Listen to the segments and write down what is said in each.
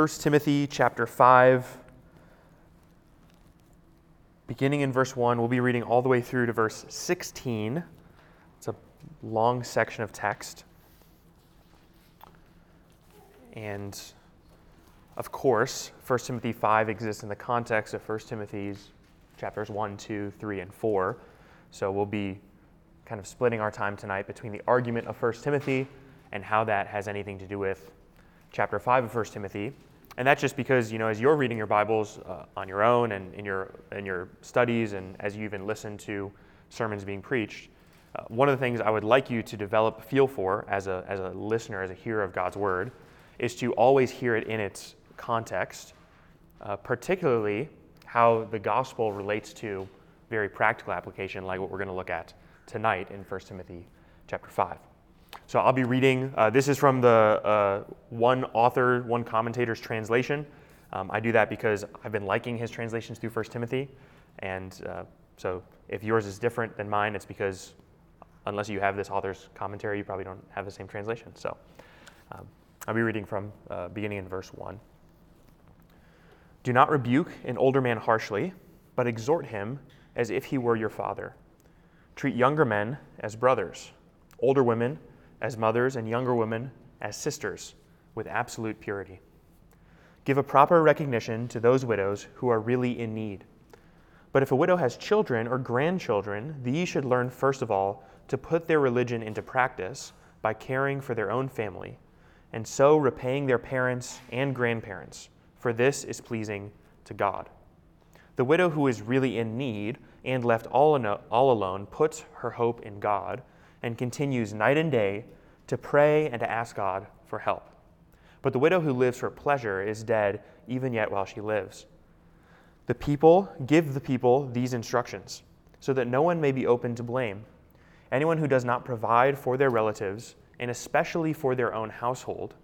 1 Timothy chapter 5, beginning in verse 1. We'll be reading all the way through to verse 16. It's a long section of text. And of course, 1 Timothy 5 exists in the context of 1 Timothy's chapters 1, 2, 3, and 4. So we'll be kind of splitting our time tonight between the argument of 1 Timothy and how that has anything to do with chapter 5 of 1 Timothy. And that's just because, you know, as you're reading your Bibles uh, on your own and in your, in your studies and as you even listen to sermons being preached, uh, one of the things I would like you to develop feel for as a, as a listener, as a hearer of God's Word, is to always hear it in its context, uh, particularly how the gospel relates to very practical application like what we're going to look at tonight in 1 Timothy chapter 5. So I'll be reading, uh, this is from the uh, one author, one commentator's translation. Um, I do that because I've been liking his translations through 1 Timothy. And uh, so if yours is different than mine, it's because unless you have this author's commentary, you probably don't have the same translation. So um, I'll be reading from uh, beginning in verse 1. Do not rebuke an older man harshly, but exhort him as if he were your father. Treat younger men as brothers, older women as mothers, and younger women as sisters, with absolute purity. Give a proper recognition to those widows who are really in need. But if a widow has children or grandchildren, these should learn first of all to put their religion into practice by caring for their own family, and so repaying their parents and grandparents, for this is pleasing to God. The widow who is really in need and left all, alone puts her hope in God and continues night and day to pray and to ask God for help. But the widow who lives for pleasure is dead even yet while she lives. The people give the people these instructions so that no one may be open to blame. Anyone who does not provide for their relatives, and especially for their own household,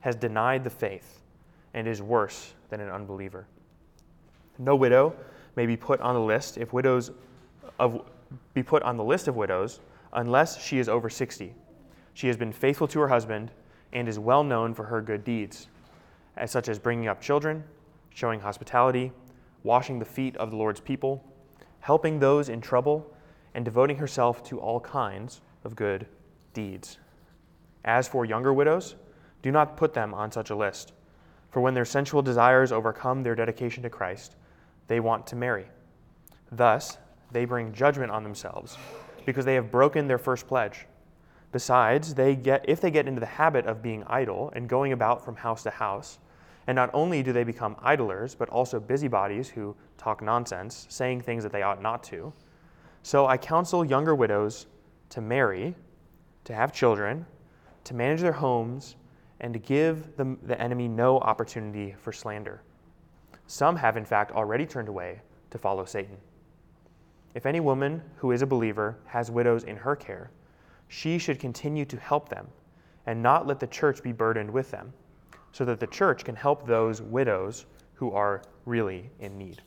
has denied the faith and is worse than an unbeliever. No widow may be put on the list if widows of be put on the list of widows unless she is over 60. She has been faithful to her husband and is well known for her good deeds, as such as bringing up children, showing hospitality, washing the feet of the Lord's people, helping those in trouble, and devoting herself to all kinds of good deeds. As for younger widows, do not put them on such a list, for when their sensual desires overcome their dedication to Christ, they want to marry. Thus, they bring judgment on themselves because they have broken their first pledge. Besides, they get, if they get into the habit of being idle and going about from house to house, and not only do they become idlers, but also busybodies who talk nonsense, saying things that they ought not to. So I counsel younger widows to marry, to have children, to manage their homes, and to give the, the enemy no opportunity for slander. Some have, in fact, already turned away to follow Satan. If any woman who is a believer has widows in her care, she should continue to help them and not let the church be burdened with them, so that the church can help those widows who are really in need.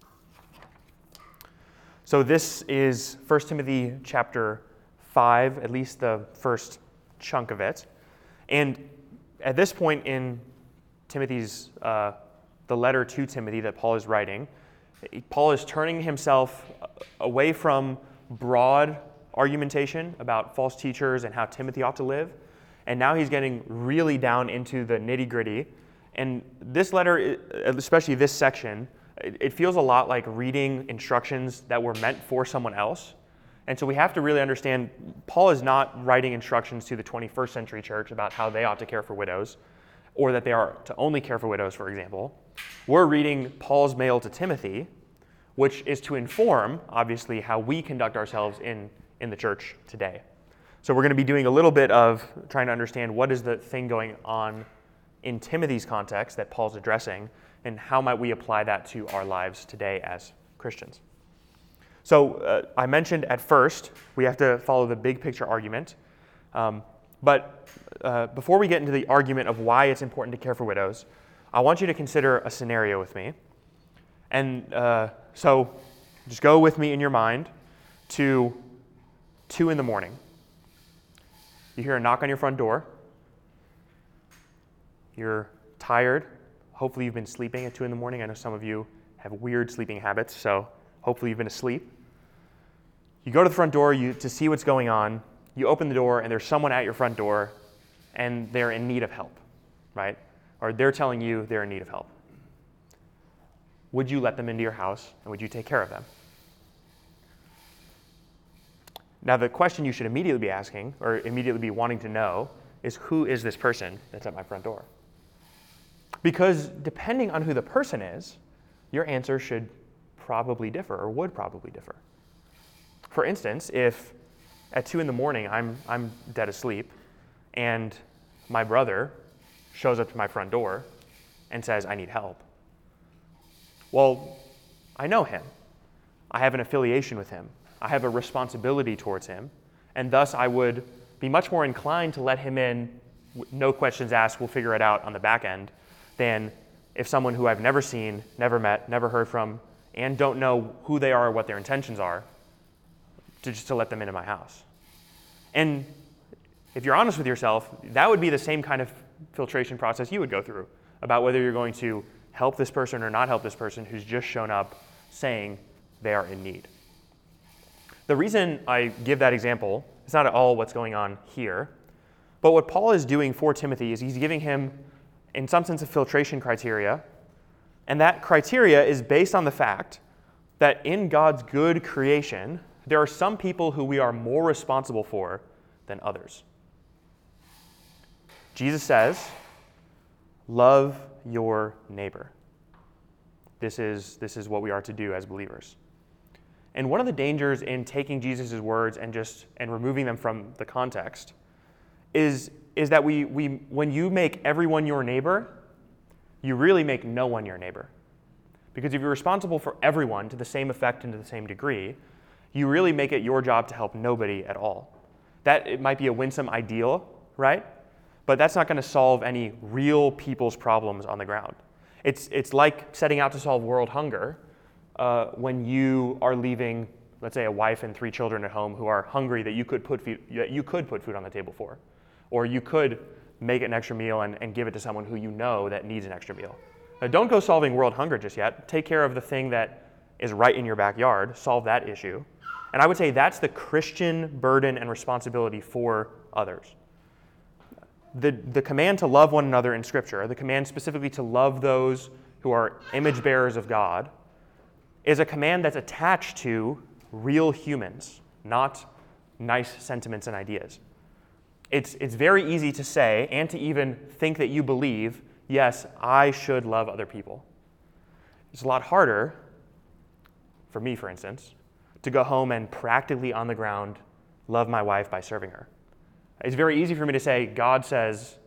So this is 1 Timothy chapter 5, at least the first chunk of it. And at this point in Timothy's uh, the letter to Timothy that Paul is writing, Paul is turning himself away from broad argumentation about false teachers and how Timothy ought to live, and now he's getting really down into the nitty gritty. And this letter, especially this section, it feels a lot like reading instructions that were meant for someone else. And so we have to really understand Paul is not writing instructions to the 21st century church about how they ought to care for widows or that they are to only care for widows, for example. We're reading Paul's mail to Timothy, which is to inform, obviously, how we conduct ourselves in, in the church today. So we're going to be doing a little bit of trying to understand what is the thing going on in Timothy's context that Paul's addressing, and how might we apply that to our lives today as Christians. So uh, I mentioned at first we have to follow the big picture argument. Um, but uh, before we get into the argument of why it's important to care for widows, I want you to consider a scenario with me. And uh, so just go with me in your mind to 2 in the morning. You hear a knock on your front door. You're tired, hopefully, you've been sleeping at 2 in the morning. I know some of you have weird sleeping habits, so hopefully, you've been asleep. You go to the front door you, to see what's going on. You open the door, and there's someone at your front door, and they're in need of help, right? Or they're telling you they're in need of help. Would you let them into your house, and would you take care of them? Now, the question you should immediately be asking, or immediately be wanting to know, is who is this person that's at my front door? Because depending on who the person is, your answer should probably differ or would probably differ. For instance, if at 2 in the morning I'm, I'm dead asleep and my brother shows up to my front door and says, I need help, well, I know him. I have an affiliation with him. I have a responsibility towards him. And thus, I would be much more inclined to let him in, no questions asked, we'll figure it out on the back end, than if someone who I've never seen, never met, never heard from, and don't know who they are or what their intentions are, to just to let them into my house. And if you're honest with yourself, that would be the same kind of filtration process you would go through about whether you're going to help this person or not help this person who's just shown up saying they are in need. The reason I give that example is not at all what's going on here, but what Paul is doing for Timothy is he's giving him, in some sense, a filtration criteria. And that criteria is based on the fact that in God's good creation, there are some people who we are more responsible for than others. Jesus says, Love your neighbor. This is, this is what we are to do as believers. And one of the dangers in taking Jesus' words and just and removing them from the context is, is that we, we, when you make everyone your neighbor, you really make no one your neighbor. Because if you're responsible for everyone to the same effect and to the same degree, you really make it your job to help nobody at all. That it might be a winsome ideal, right? But that's not going to solve any real people's problems on the ground. It's, it's like setting out to solve world hunger uh, when you are leaving, let's say, a wife and three children at home who are hungry that you could put food, you could put food on the table for, or you could make an extra meal and, and give it to someone who you know that needs an extra meal. Now, don't go solving world hunger just yet. Take care of the thing that is right in your backyard. Solve that issue. And I would say that's the Christian burden and responsibility for others. The, the command to love one another in Scripture, the command specifically to love those who are image bearers of God, is a command that's attached to real humans, not nice sentiments and ideas. It's, it's very easy to say and to even think that you believe, yes, I should love other people. It's a lot harder, for me, for instance, to go home and practically on the ground love my wife by serving her. It's very easy for me to say, God says,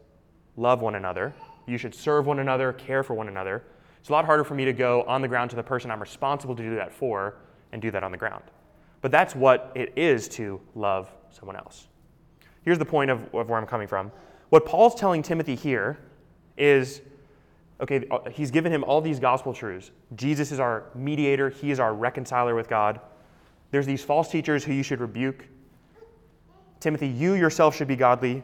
love one another. You should serve one another, care for one another. It's a lot harder for me to go on the ground to the person I'm responsible to do that for and do that on the ground. But that's what it is to love someone else. Here's the point of, of where I'm coming from. What Paul's telling Timothy here is okay, uh, he's given him all these gospel truths. Jesus is our mediator, he is our reconciler with God. There's these false teachers who you should rebuke. Timothy, you yourself should be godly.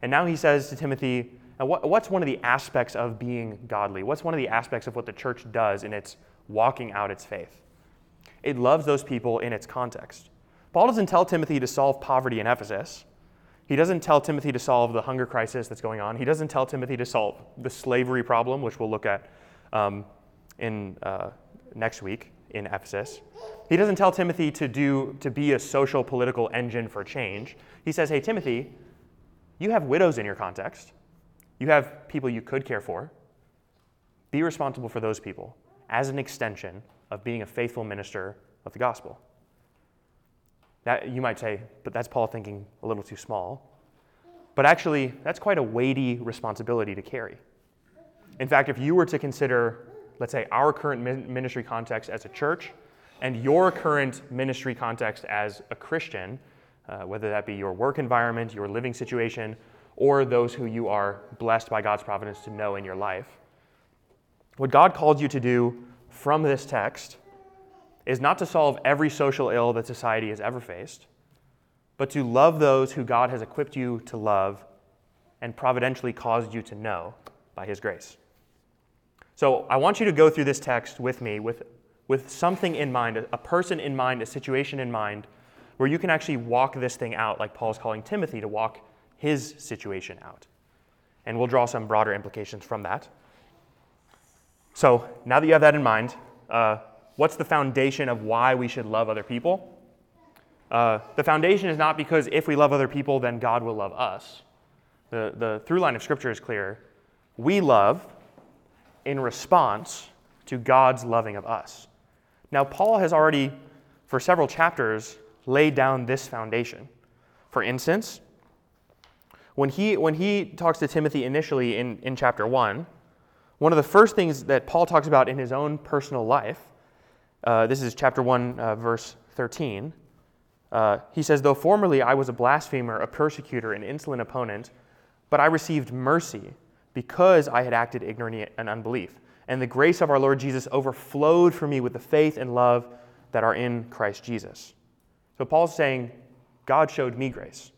And now he says to Timothy, what, what's one of the aspects of being godly? What's one of the aspects of what the church does in its walking out its faith? It loves those people in its context. Paul doesn't tell Timothy to solve poverty in Ephesus. He doesn't tell Timothy to solve the hunger crisis that's going on. He doesn't tell Timothy to solve the slavery problem, which we'll look at um, in uh, next week in Ephesus. He doesn't tell Timothy to do to be a social political engine for change. He says, "Hey Timothy, you have widows in your context. You have people you could care for. Be responsible for those people as an extension of being a faithful minister of the gospel. That, you might say, but that's Paul thinking a little too small. But actually, that's quite a weighty responsibility to carry. In fact, if you were to consider, let's say, our current ministry context as a church and your current ministry context as a Christian, uh, whether that be your work environment, your living situation, or those who you are blessed by God's providence to know in your life. What God called you to do from this text is not to solve every social ill that society has ever faced, but to love those who God has equipped you to love and providentially caused you to know by His grace. So I want you to go through this text with me with, with something in mind, a, person in mind, a situation in mind, where you can actually walk this thing out, like Paul's calling Timothy to walk his situation out. And we'll draw some broader implications from that. So now that you have that in mind, uh, what's the foundation of why we should love other people? Uh, the foundation is not because if we love other people, then God will love us. The, the through line of Scripture is clear. We love in response to God's loving of us. Now, Paul has already, for several chapters, laid down this foundation. For instance, when he, when he talks to Timothy initially in, in chapter 1, one of the first things that Paul talks about in his own personal life, uh, this is chapter 1, uh, verse 13. Uh, he says, Though formerly I was a blasphemer, a persecutor, an insolent opponent, but I received mercy because I had acted ignorantly and unbelief. And the grace of our Lord Jesus overflowed for me with the faith and love that are in Christ Jesus. So Paul's saying, God showed me grace.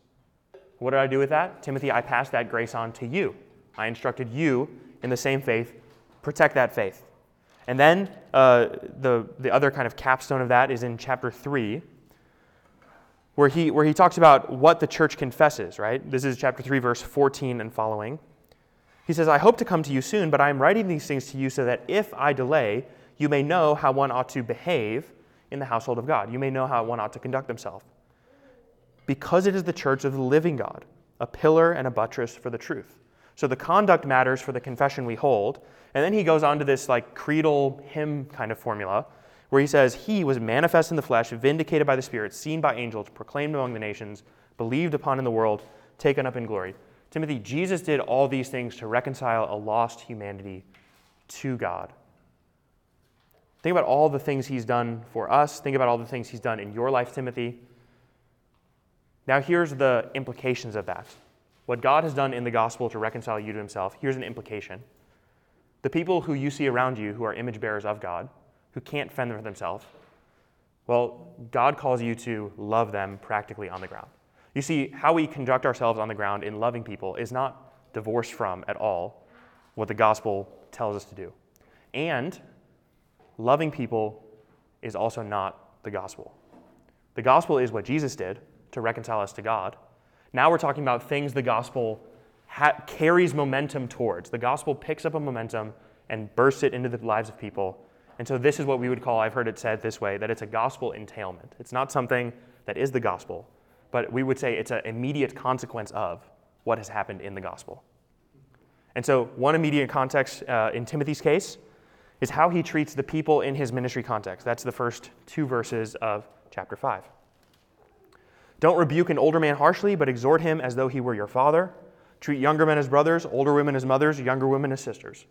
What did I do with that? Timothy, I passed that grace on to you. I instructed you in the same faith, protect that faith. And then uh, the, the other kind of capstone of that is in chapter 3, where he, where he talks about what the church confesses, right? This is chapter 3, verse 14 and following. He says, I hope to come to you soon, but I am writing these things to you so that if I delay, you may know how one ought to behave in the household of God. You may know how one ought to conduct himself. Because it is the church of the living God, a pillar and a buttress for the truth. So the conduct matters for the confession we hold. And then he goes on to this like creedal hymn kind of formula where he says, He was manifest in the flesh, vindicated by the Spirit, seen by angels, proclaimed among the nations, believed upon in the world, taken up in glory. Timothy, Jesus did all these things to reconcile a lost humanity to God. Think about all the things he's done for us. Think about all the things he's done in your life, Timothy. Now, here's the implications of that. What God has done in the gospel to reconcile you to himself, here's an implication. The people who you see around you who are image bearers of God, who can't fend for themselves, well, God calls you to love them practically on the ground. You see, how we conduct ourselves on the ground in loving people is not divorced from at all what the gospel tells us to do. And loving people is also not the gospel. The gospel is what Jesus did to reconcile us to God. Now we're talking about things the gospel ha- carries momentum towards. The gospel picks up a momentum and bursts it into the lives of people. And so this is what we would call, I've heard it said this way, that it's a gospel entailment. It's not something that is the gospel, but we would say it's an immediate consequence of what has happened in the gospel. And so, one immediate context uh, in Timothy's case is how he treats the people in his ministry context. That's the first two verses of chapter 5. Don't rebuke an older man harshly, but exhort him as though he were your father. Treat younger men as brothers, older women as mothers, younger women as sisters.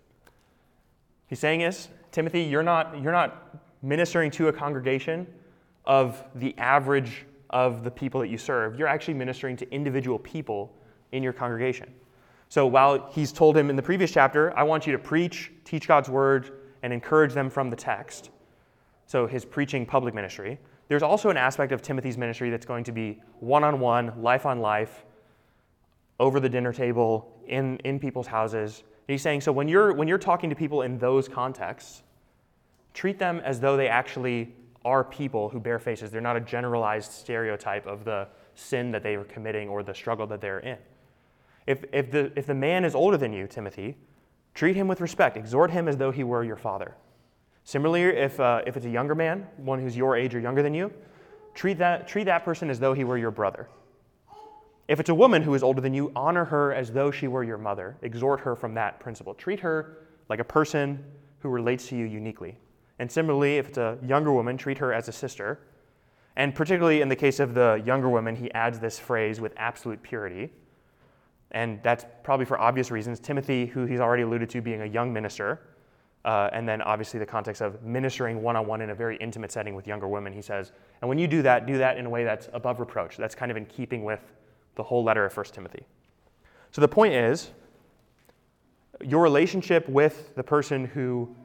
He's saying is, Timothy, you're not, you're not ministering to a congregation of the average of the people that you serve. You're actually ministering to individual people in your congregation. So while he's told him in the previous chapter, I want you to preach, teach God's word, and encourage them from the text, so his preaching public ministry, there's also an aspect of Timothy's ministry that's going to be one on one, life on life, over the dinner table, in, in people's houses. And he's saying, so when you're, when you're talking to people in those contexts, treat them as though they actually are people who bear faces. They're not a generalized stereotype of the sin that they are committing or the struggle that they're in. If, if, the, if the man is older than you, Timothy, treat him with respect. Exhort him as though he were your father. Similarly, if, uh, if it's a younger man, one who's your age or younger than you, treat that, treat that person as though he were your brother. If it's a woman who is older than you, honor her as though she were your mother. Exhort her from that principle. Treat her like a person who relates to you uniquely. And similarly, if it's a younger woman, treat her as a sister. And particularly in the case of the younger woman, he adds this phrase with absolute purity. And that's probably for obvious reasons. Timothy, who he's already alluded to being a young minister, uh, and then obviously the context of ministering one on one in a very intimate setting with younger women, he says, and when you do that, do that in a way that's above reproach. That's kind of in keeping with the whole letter of 1 Timothy. So the point is, your relationship with the person who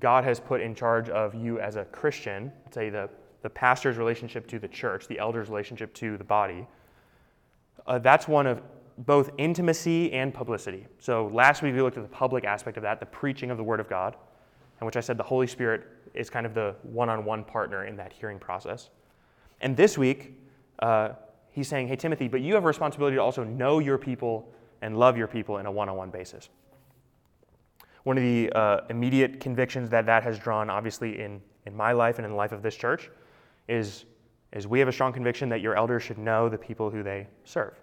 God has put in charge of you as a Christian, say the, the pastor's relationship to the church, the elder's relationship to the body, uh, that's one of both intimacy and publicity. So last week we looked at the public aspect of that, the preaching of the Word of God. and which I said the Holy Spirit is kind of the one on one partner in that hearing process. And this week, uh, he's saying, Hey, Timothy, but you have a responsibility to also know your people and love your people in a one on one basis. One of the uh, immediate convictions that that has drawn, obviously, in, in my life and in the life of this church, is, is we have a strong conviction that your elders should know the people who they serve.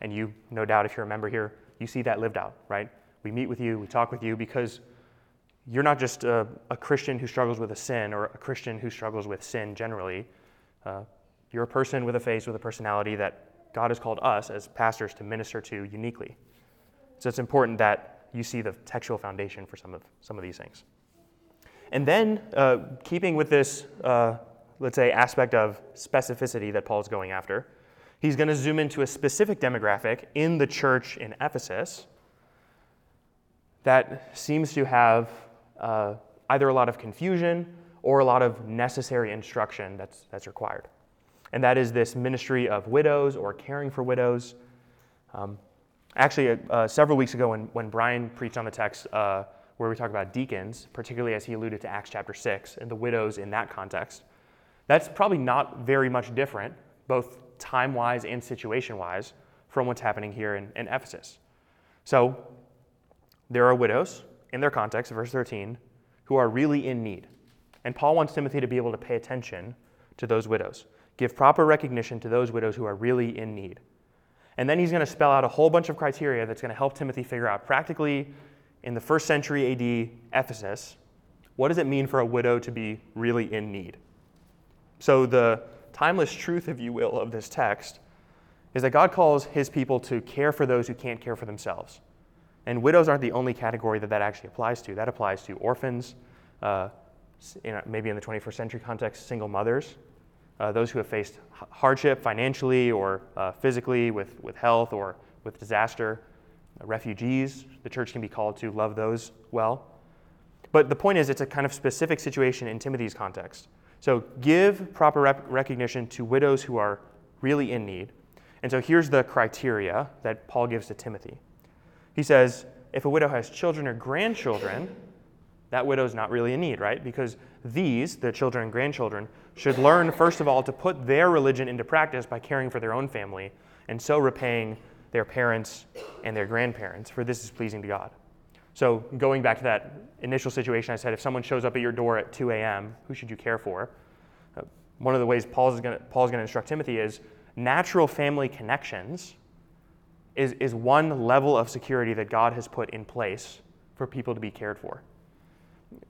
And you, no doubt, if you're a member here, you see that lived out, right? We meet with you, we talk with you because you're not just a, a Christian who struggles with a sin or a Christian who struggles with sin generally. Uh, you're a person with a face, with a personality that God has called us as pastors to minister to uniquely. So it's important that you see the textual foundation for some of, some of these things. And then, uh, keeping with this, uh, let's say, aspect of specificity that Paul's going after, he's going to zoom into a specific demographic in the church in Ephesus that seems to have uh, either a lot of confusion or a lot of necessary instruction that's, that's required. And that is this ministry of widows or caring for widows. Um, actually, uh, uh, several weeks ago, when, when Brian preached on the text uh, where we talk about deacons, particularly as he alluded to Acts chapter 6 and the widows in that context, that's probably not very much different, both time wise and situation wise, from what's happening here in, in Ephesus. So, there are widows in their context, verse 13, who are really in need. And Paul wants Timothy to be able to pay attention to those widows, give proper recognition to those widows who are really in need. And then he's going to spell out a whole bunch of criteria that's going to help Timothy figure out practically in the first century AD Ephesus, what does it mean for a widow to be really in need? So, the timeless truth, if you will, of this text is that God calls his people to care for those who can't care for themselves. And widows aren't the only category that that actually applies to. That applies to orphans, uh, maybe in the 21st century context, single mothers, uh, those who have faced hardship financially or uh, physically with, with health or with disaster, uh, refugees. The church can be called to love those well. But the point is, it's a kind of specific situation in Timothy's context. So give proper rep- recognition to widows who are really in need. And so here's the criteria that Paul gives to Timothy. He says, if a widow has children or grandchildren, that widow's not really in need, right? Because these, the children and grandchildren, should learn, first of all, to put their religion into practice by caring for their own family and so repaying their parents and their grandparents, for this is pleasing to God. So, going back to that initial situation, I said if someone shows up at your door at 2 a.m., who should you care for? Uh, one of the ways Paul's going to instruct Timothy is natural family connections is, is one level of security that God has put in place for people to be cared for.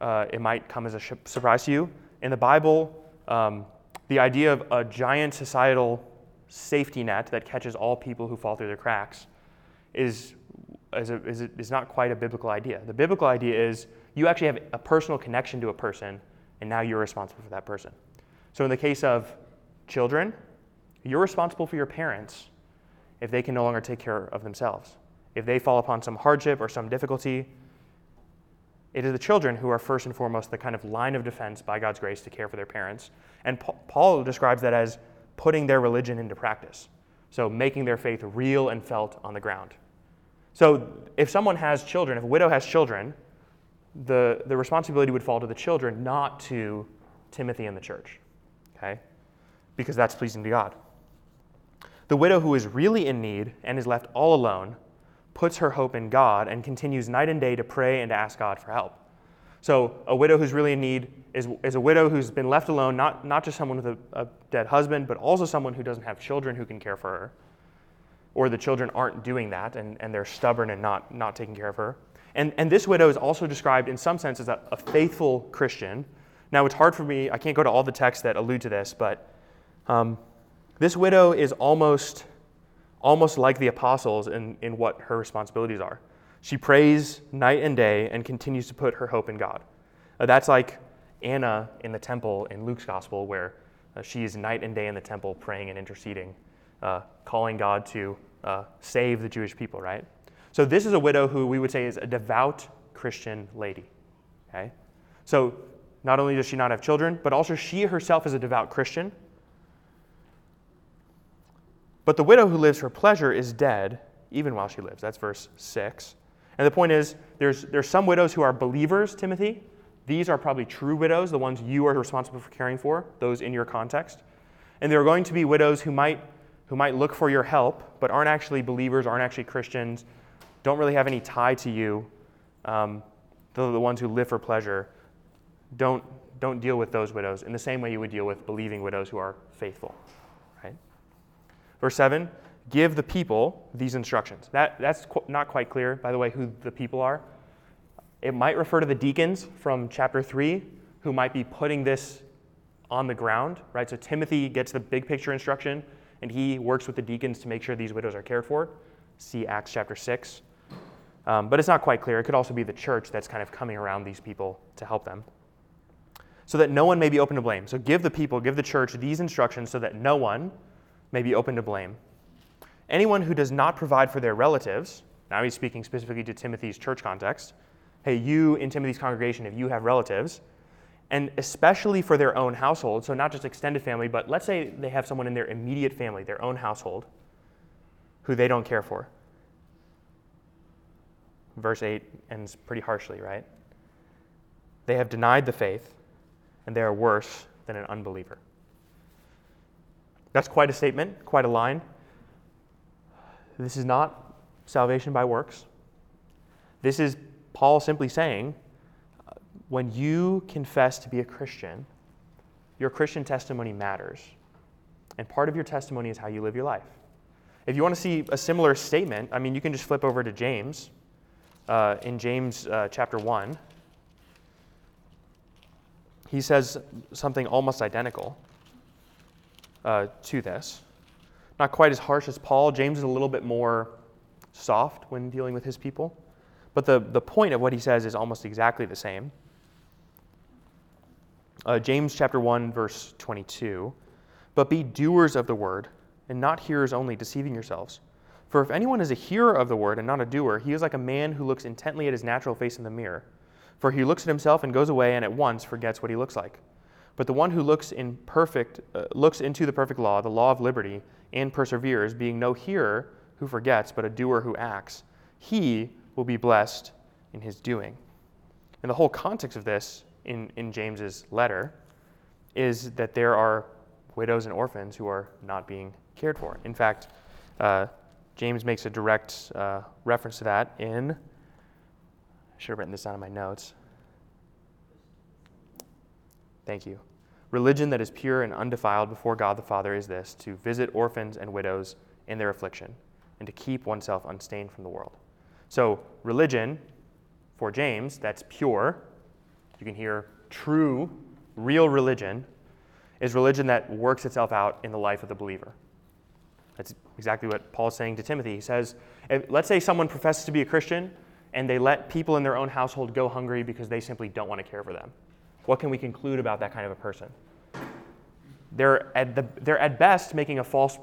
Uh, it might come as a surprise to you. In the Bible, um, the idea of a giant societal safety net that catches all people who fall through the cracks is, is, a, is, a, is not quite a biblical idea. The biblical idea is you actually have a personal connection to a person, and now you're responsible for that person. So, in the case of children, you're responsible for your parents if they can no longer take care of themselves. If they fall upon some hardship or some difficulty, it is the children who are first and foremost the kind of line of defense by God's grace to care for their parents. And Paul describes that as putting their religion into practice. So making their faith real and felt on the ground. So if someone has children, if a widow has children, the, the responsibility would fall to the children, not to Timothy and the church. Okay? Because that's pleasing to God. The widow who is really in need and is left all alone puts her hope in God and continues night and day to pray and to ask God for help. So, a widow who's really in need is, is a widow who's been left alone, not, not just someone with a, a dead husband, but also someone who doesn't have children who can care for her. Or the children aren't doing that and, and they're stubborn and not, not taking care of her. And, and this widow is also described in some sense as a, a faithful Christian. Now, it's hard for me, I can't go to all the texts that allude to this, but um, this widow is almost, almost like the apostles in, in what her responsibilities are. She prays night and day and continues to put her hope in God. Uh, that's like Anna in the temple in Luke's gospel, where uh, she is night and day in the temple praying and interceding, uh, calling God to uh, save the Jewish people, right? So this is a widow who we would say is a devout Christian lady. Okay? So not only does she not have children, but also she herself is a devout Christian. But the widow who lives for pleasure is dead even while she lives. That's verse 6. And the point is, there's, there's some widows who are believers, Timothy. These are probably true widows, the ones you are responsible for caring for, those in your context. And there are going to be widows who might, who might look for your help, but aren't actually believers, aren't actually Christians, don't really have any tie to you. Um, they're the ones who live for pleasure. Don't, don't deal with those widows in the same way you would deal with believing widows who are faithful. Verse 7 Give the people these instructions. That, that's qu- not quite clear, by the way, who the people are. It might refer to the deacons from chapter 3 who might be putting this on the ground, right? So Timothy gets the big picture instruction and he works with the deacons to make sure these widows are cared for. See Acts chapter 6. Um, but it's not quite clear. It could also be the church that's kind of coming around these people to help them. So that no one may be open to blame. So give the people, give the church these instructions so that no one may be open to blame. Anyone who does not provide for their relatives, now he's speaking specifically to Timothy's church context, hey, you in Timothy's congregation, if you have relatives, and especially for their own household, so not just extended family, but let's say they have someone in their immediate family, their own household, who they don't care for. Verse 8 ends pretty harshly, right? They have denied the faith, and they are worse than an unbeliever. That's quite a statement, quite a line. This is not salvation by works. This is Paul simply saying when you confess to be a Christian, your Christian testimony matters. And part of your testimony is how you live your life. If you want to see a similar statement, I mean, you can just flip over to James. Uh, in James uh, chapter 1, he says something almost identical uh, to this. Not quite as harsh as Paul. James is a little bit more soft when dealing with his people. But the, the point of what he says is almost exactly the same. Uh, James chapter 1, verse 22. But be doers of the word, and not hearers only, deceiving yourselves. For if anyone is a hearer of the word and not a doer, he is like a man who looks intently at his natural face in the mirror. For he looks at himself and goes away and at once forgets what he looks like. But the one who looks in perfect uh, looks into the perfect law, the law of liberty, and perseveres, being no hearer who forgets, but a doer who acts, he will be blessed in his doing. And the whole context of this in, in James's letter is that there are widows and orphans who are not being cared for. In fact, uh, James makes a direct uh, reference to that in, I should have written this down in my notes. Thank you. Religion that is pure and undefiled before God the Father is this to visit orphans and widows in their affliction and to keep oneself unstained from the world. So, religion for James that's pure you can hear true, real religion is religion that works itself out in the life of the believer. That's exactly what Paul's saying to Timothy. He says, let's say someone professes to be a Christian and they let people in their own household go hungry because they simply don't want to care for them. What can we conclude about that kind of a person? They're at, the, they're at best making a false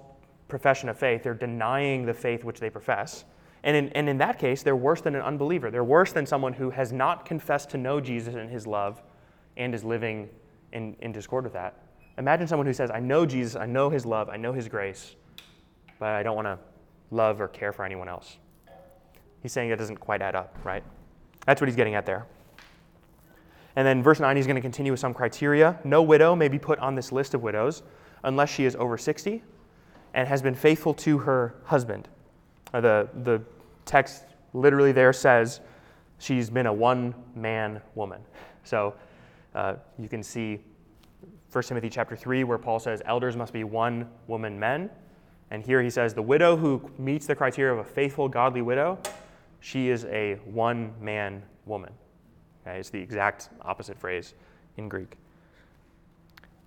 profession of faith. They're denying the faith which they profess. And in, and in that case, they're worse than an unbeliever. They're worse than someone who has not confessed to know Jesus and his love and is living in, in discord with that. Imagine someone who says, I know Jesus, I know his love, I know his grace, but I don't want to love or care for anyone else. He's saying that doesn't quite add up, right? That's what he's getting at there. And then verse 9, he's going to continue with some criteria. No widow may be put on this list of widows unless she is over 60 and has been faithful to her husband. Uh, the, the text literally there says she's been a one man woman. So uh, you can see 1 Timothy chapter 3, where Paul says elders must be one woman men. And here he says the widow who meets the criteria of a faithful, godly widow, she is a one man woman. Okay, it's the exact opposite phrase in Greek.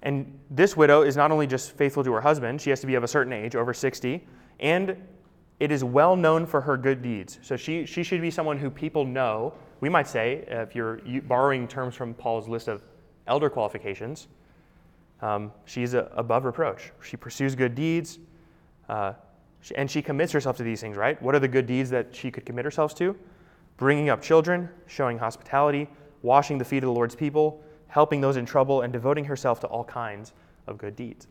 And this widow is not only just faithful to her husband, she has to be of a certain age, over 60, and it is well known for her good deeds. So she, she should be someone who people know. We might say, if you're borrowing terms from Paul's list of elder qualifications, um, she's a, above reproach. She pursues good deeds, uh, and she commits herself to these things, right? What are the good deeds that she could commit herself to? Bringing up children, showing hospitality, washing the feet of the Lord's people, helping those in trouble, and devoting herself to all kinds of good deeds.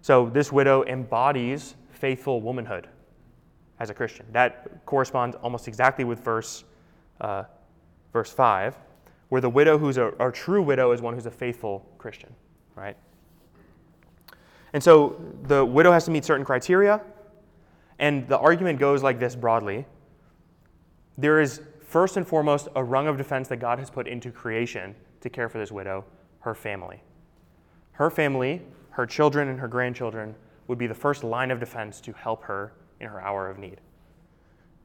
So this widow embodies faithful womanhood, as a Christian. That corresponds almost exactly with verse, uh, verse 5, where the widow who's a, a true widow is one who's a faithful Christian, right? And so the widow has to meet certain criteria, and the argument goes like this broadly there is first and foremost a rung of defense that God has put into creation to care for this widow, her family. Her family, her children, and her grandchildren would be the first line of defense to help her in her hour of need.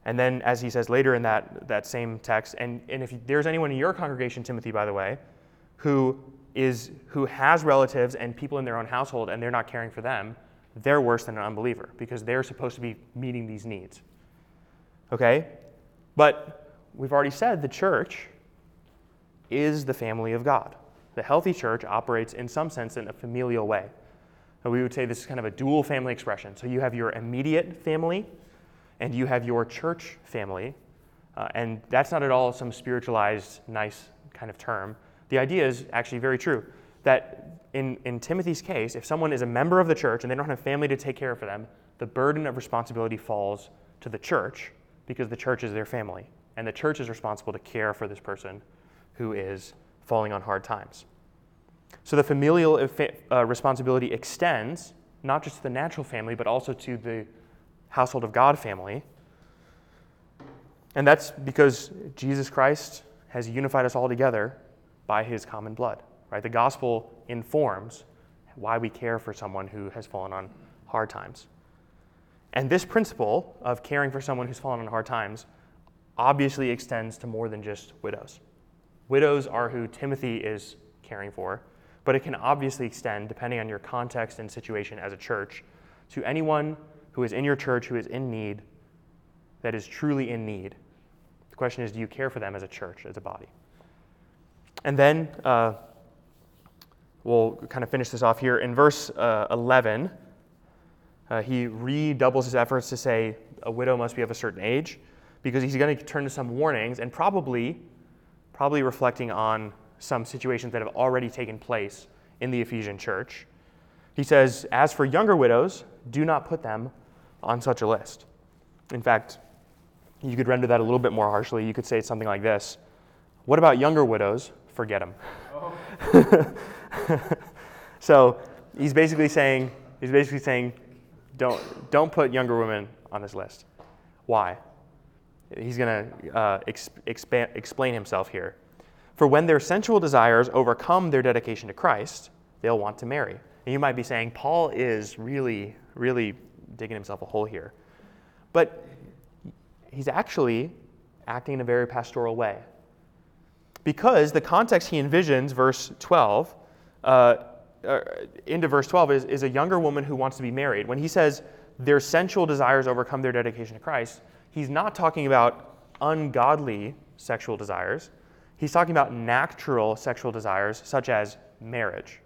And then, as he says later in that, that same text, and, and if there's anyone in your congregation, Timothy, by the way, who, is, who has relatives and people in their own household and they're not caring for them, they're worse than an unbeliever because they're supposed to be meeting these needs. Okay? But we've already said the church is the family of God. The healthy church operates in some sense in a familial way. And we would say this is kind of a dual family expression. So you have your immediate family and you have your church family. Uh, and that's not at all some spiritualized, nice kind of term. The idea is actually very true that in, in Timothy's case, if someone is a member of the church and they don't have family to take care of for them, the burden of responsibility falls to the church because the church is their family. And the church is responsible to care for this person who is falling on hard times. So the familial uh, responsibility extends not just to the natural family, but also to the household of God family. And that's because Jesus Christ has unified us all together by his common blood. Right? The gospel informs why we care for someone who has fallen on hard times. And this principle of caring for someone who's fallen on hard times obviously extends to more than just widows. Widows are who Timothy is caring for, but it can obviously extend, depending on your context and situation as a church, to anyone who is in your church who is in need, that is truly in need. The question is do you care for them as a church, as a body? And then uh, we'll kind of finish this off here. In verse uh, 11, uh, he redoubles his efforts to say a widow must be of a certain age because he's going to turn to some warnings and probably probably reflecting on some situations that have already taken place in the Ephesian church. He says, As for younger widows, do not put them on such a list. In fact, you could render that a little bit more harshly. You could say something like this What about younger widows? Forget them. So he's basically saying, he's basically saying, don't, don't put younger women on this list. Why? He's going to uh, exp- explain himself here. For when their sensual desires overcome their dedication to Christ, they'll want to marry. And you might be saying, Paul is really, really digging himself a hole here. But he's actually acting in a very pastoral way. Because the context he envisions, verse 12, uh, uh, into verse 12, is, is a younger woman who wants to be married. When he says their sensual desires overcome their dedication to Christ, he's not talking about ungodly sexual desires. He's talking about natural sexual desires, such as marriage.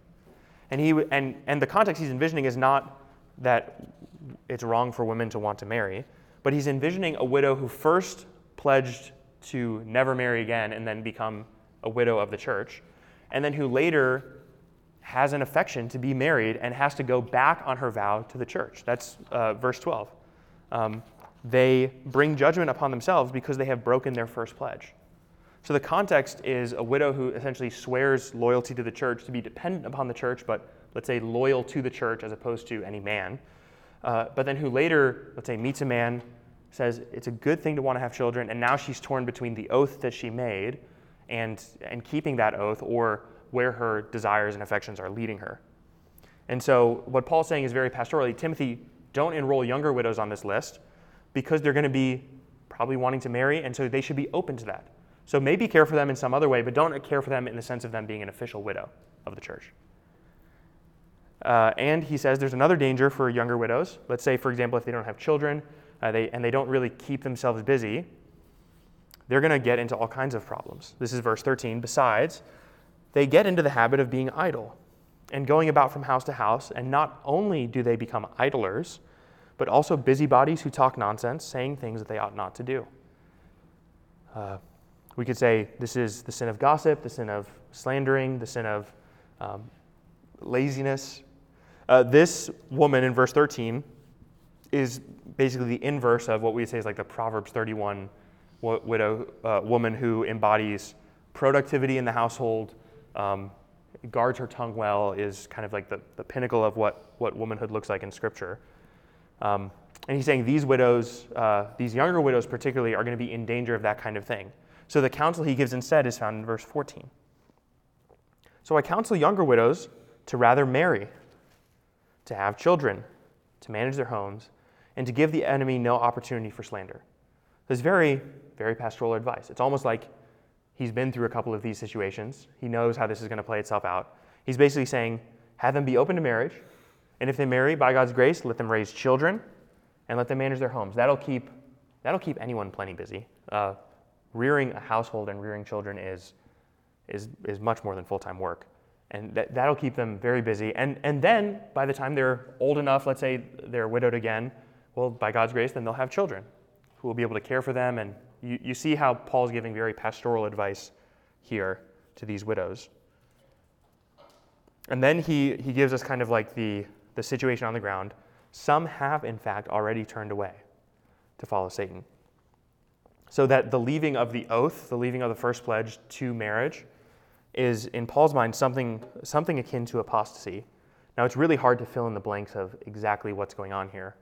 And, he, and, and the context he's envisioning is not that it's wrong for women to want to marry, but he's envisioning a widow who first pledged to never marry again and then become a widow of the church, and then who later has an affection to be married and has to go back on her vow to the church. That's uh, verse 12. Um, they bring judgment upon themselves because they have broken their first pledge. So the context is a widow who essentially swears loyalty to the church to be dependent upon the church, but let's say loyal to the church as opposed to any man. Uh, but then who later, let's say, meets a man, says it's a good thing to want to have children, and now she's torn between the oath that she made and, and keeping that oath or where her desires and affections are leading her. And so what Paul's saying is very pastorally Timothy, don't enroll younger widows on this list because they're going to be probably wanting to marry, and so they should be open to that. So maybe care for them in some other way, but don't care for them in the sense of them being an official widow of the church. Uh, and he says there's another danger for younger widows. Let's say, for example, if they don't have children uh, they, and they don't really keep themselves busy, they're going to get into all kinds of problems. This is verse 13. Besides, they get into the habit of being idle and going about from house to house, and not only do they become idlers, but also busybodies who talk nonsense, saying things that they ought not to do. Uh, we could say this is the sin of gossip, the sin of slandering, the sin of um, laziness. Uh, this woman in verse 13 is basically the inverse of what we say is like the Proverbs 31 widow uh, woman who embodies productivity in the household, um, guards her tongue well, is kind of like the, the pinnacle of what, what womanhood looks like in Scripture. Um, and he's saying these widows, uh, these younger widows particularly, are going to be in danger of that kind of thing. So the counsel he gives instead is found in verse 14. So I counsel younger widows to rather marry, to have children, to manage their homes, and to give the enemy no opportunity for slander. This is very, very pastoral advice. It's almost like he's been through a couple of these situations. He knows how this is going to play itself out. He's basically saying, have them be open to marriage, and if they marry, by God's grace, let them raise children and let them manage their homes. That'll keep, that'll keep anyone plenty busy. Uh, rearing a household and rearing children is, is, is much more than full time work. And that, that'll keep them very busy. And, and then, by the time they're old enough, let's say they're widowed again, well, by God's grace, then they'll have children who will be able to care for them. And you, you see how Paul's giving very pastoral advice here to these widows. And then he, he gives us kind of like the, the situation on the ground. Some have, in fact, already turned away to follow Satan. So that the leaving of the oath, the leaving of the first pledge to marriage, is, in Paul's mind, something, something akin to apostasy. Now, it's really hard to fill in the blanks of exactly what's going on here.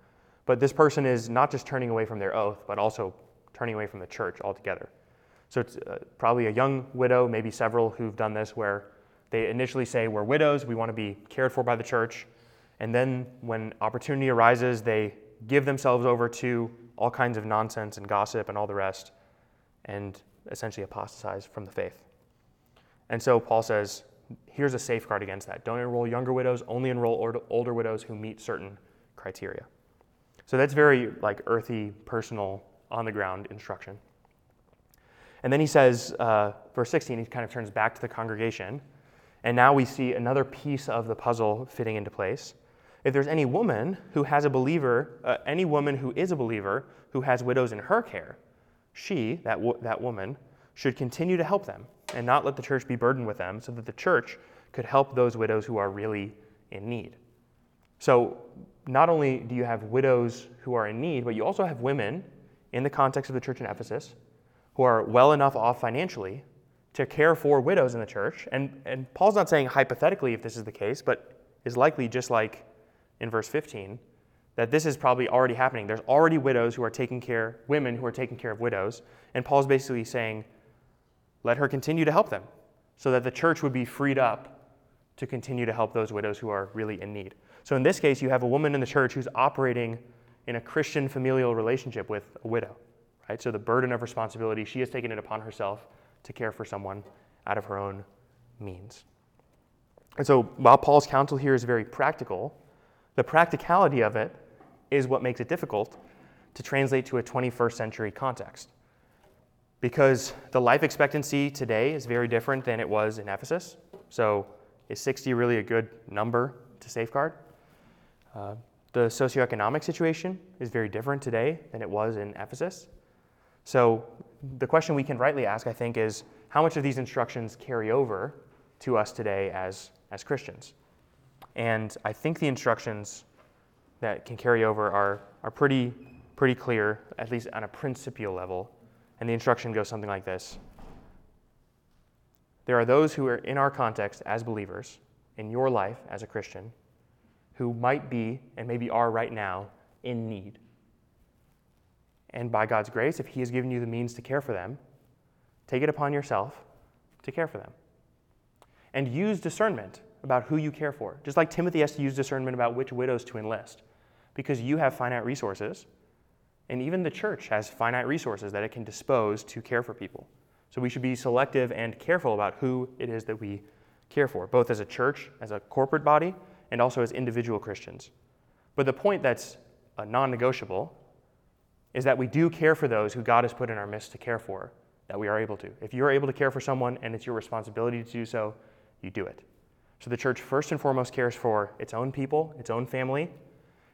But this person is not just turning away from their oath, but also turning away from the church altogether. So it's uh, probably a young widow, maybe several who've done this, where they initially say, We're widows, we want to be cared for by the church. And then when opportunity arises, they give themselves over to all kinds of nonsense and gossip and all the rest, and essentially apostatize from the faith. And so Paul says, here's a safeguard against that. Don't enroll younger widows, only enroll older widows who meet certain criteria. So that's very like earthy, personal, on the ground instruction. And then he says, uh, verse 16, he kind of turns back to the congregation. And now we see another piece of the puzzle fitting into place. If there's any woman who has a believer, uh, any woman who is a believer who has widows in her care, she, that, that woman, should continue to help them and not let the church be burdened with them so that the church could help those widows who are really in need. So, not only do you have widows who are in need, but you also have women in the context of the church in Ephesus who are well enough off financially to care for widows in the church. And, and Paul's not saying hypothetically if this is the case, but is likely just like in verse 15 that this is probably already happening. There's already widows who are taking care, women who are taking care of widows. And Paul's basically saying, let her continue to help them so that the church would be freed up to continue to help those widows who are really in need. So in this case, you have a woman in the church who's operating in a Christian familial relationship with a widow, right? So the burden of responsibility, she has taken it upon herself to care for someone out of her own means. And so while Paul's counsel here is very practical, the practicality of it is what makes it difficult to translate to a 21st century context. Because the life expectancy today is very different than it was in Ephesus. So, is 60 really a good number to safeguard? Uh, the socioeconomic situation is very different today than it was in Ephesus. So, the question we can rightly ask, I think, is how much of these instructions carry over to us today as, as Christians? And I think the instructions that can carry over are, are pretty, pretty clear, at least on a principial level. And the instruction goes something like this There are those who are in our context as believers, in your life as a Christian, who might be and maybe are right now in need. And by God's grace, if He has given you the means to care for them, take it upon yourself to care for them. And use discernment about who you care for. Just like Timothy has to use discernment about which widows to enlist, because you have finite resources, and even the church has finite resources that it can dispose to care for people. So we should be selective and careful about who it is that we care for, both as a church, as a corporate body, and also as individual Christians. But the point that's uh, non negotiable is that we do care for those who God has put in our midst to care for, that we are able to. If you're able to care for someone and it's your responsibility to do so, you do it. So the church first and foremost cares for its own people, its own family,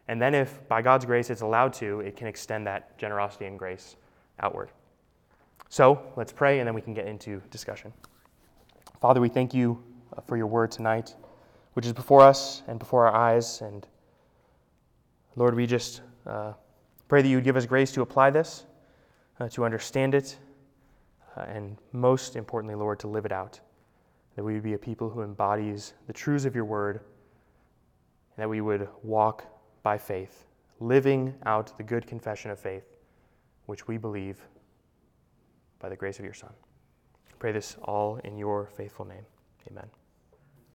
and then if by God's grace it's allowed to, it can extend that generosity and grace outward. So let's pray and then we can get into discussion. Father, we thank you uh, for your word tonight which is before us and before our eyes. And Lord, we just uh, pray that you would give us grace to apply this, uh, to understand it, uh, and most importantly, Lord, to live it out. That we would be a people who embodies the truths of your word, and that we would walk by faith, living out the good confession of faith, which we believe by the grace of your Son. I pray this all in your faithful name. Amen.